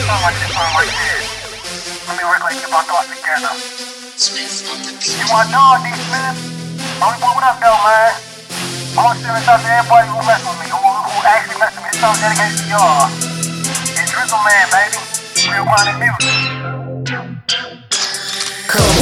write something like this on my shit. Let me work like keep our thoughts together. Smith on the. You my dog, D Smith? Only boy, what up, though, man? I want to send this out to everybody who mess with me, who, who actually mess with me. This song dedicated to y'all. It's Drizzo Man, baby. Real grinding music.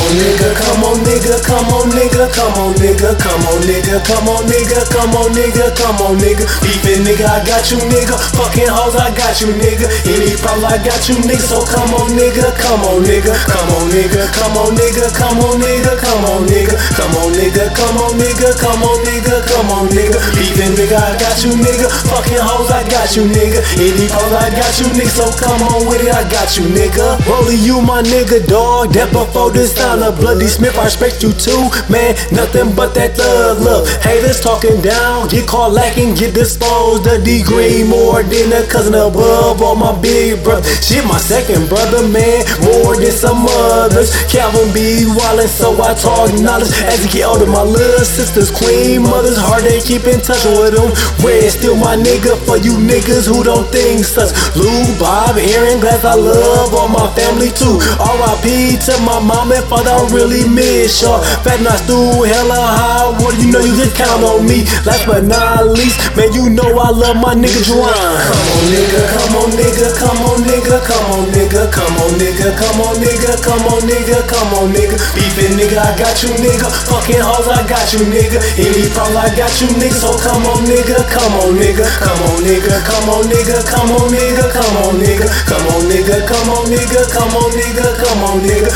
On, nigga, come on, nigga, come on, nigga, come on, nigga, come on, nigga, come on, nigga, come on, nigga, come on, nigga. Beefing, nigga, I got you, nigga. Fucking hoes, I got you, nigga. Any problem, I got you, nigga. So come on, nigga, come on, nigga, come on, nigga, come on, nigga, come on, nigga, come on, nigga, come on, nigga, come on, nigga, come on, nigga, come on, nigga. Beefing, nigga, I got you, nigga. Fucking hoes, I got you, nigga. Any problem, I got you, nigga. So come on with it, I got you, nigga. Rolling you, my nigga, dog. That before this time, a bloody Smith, I respect you too, man. Nothing but that thug love. Haters talking down, get caught lacking, get disposed. A degree more than a cousin above. All my big brother, shit, my second brother, man. More than some others. Calvin B. Wallace, so I talk knowledge. As you get older, my little sisters, queen mothers, hard to keep in touch with them. Red still my nigga for you niggas who don't think such. Lou, Bob, Aaron, Glass, I love all my family too. R.I.P. to my mom and father, I really miss y'all. Fat not through hella high water, you know you can count on me. Last but not least, man, you know I love my nigga Juan. Come on, nigga, come on, nigga, come on, nigga, come on, nigga, come on, nigga, come on, nigga, come on, nigga, come on, nigga. Beefing, nigga, I got you, nigga. Fucking hoes, I got you, nigga. Any problem, I got you, nigga. So come on, nigga, come on, nigga, come on, nigga, come on, nigga, come on, nigga, come on, nigga, come on, nigga, come on, nigga, come on, nigga, come on, nigga.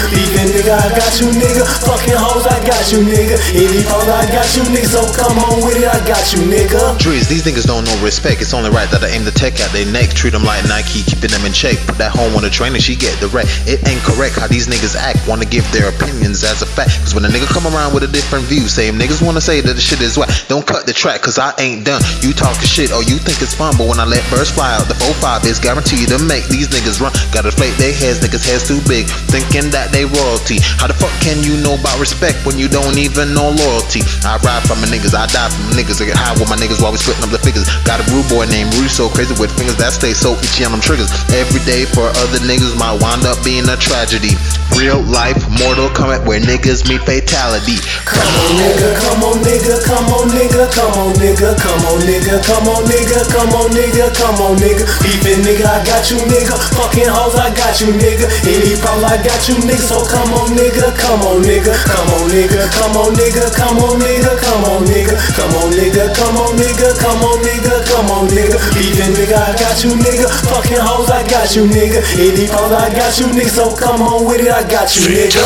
Nigga, I got you, nigga. Fucking hoes, I got you, nigga. Any problem, I got you, nigga. So come on with it, I got you, nigga. Drees, these niggas don't know respect. It's only right that I aim the tech at their neck. Treat them like Nike, keeping them in check. Put that home on the train and she get the wreck. It ain't correct how these niggas act. Wanna give their opinions as a fact. Cause when a nigga come around with a different view, same niggas wanna say that the shit is whack. Don't cut the track, cause I ain't done. You talking shit or you think it's fun, but when I let birds fly out, the 4-5 is guaranteed to make these niggas run. Gotta flake their heads, niggas heads too big. Thinking that they royalty. How the fuck can you know about respect when you don't even know loyalty? I ride from my niggas, I die from my niggas. I get high with my niggas while we splitting up the figures. Got a rude boy named Rudy, so crazy with fingers that stay so itchy on them triggers. Every day for other niggas might wind up being a tragedy. Real life, Mortal Kombat, where niggas meet fatality. Come on, nigga, come on, nigga, come on, nigga, come on, nigga, come on, nigga, come on, nigga, come on, nigga, come on, nigga. Beefing, nigga, I got you, nigga. Fucking hoes, I got you, nigga. Any problem, I got you, nigga. So come on, nigga, come on, nigga, come on, nigga, come on, nigga, come on, nigga, come on, nigga, come on, nigga, come on, nigga, come on, nigga, come on, nigga. Beefing, nigga, I got you, nigga. Fucking hoes, I got you, nigga. Any problem, I got you, nigga. So come on with it, I got you, nigga.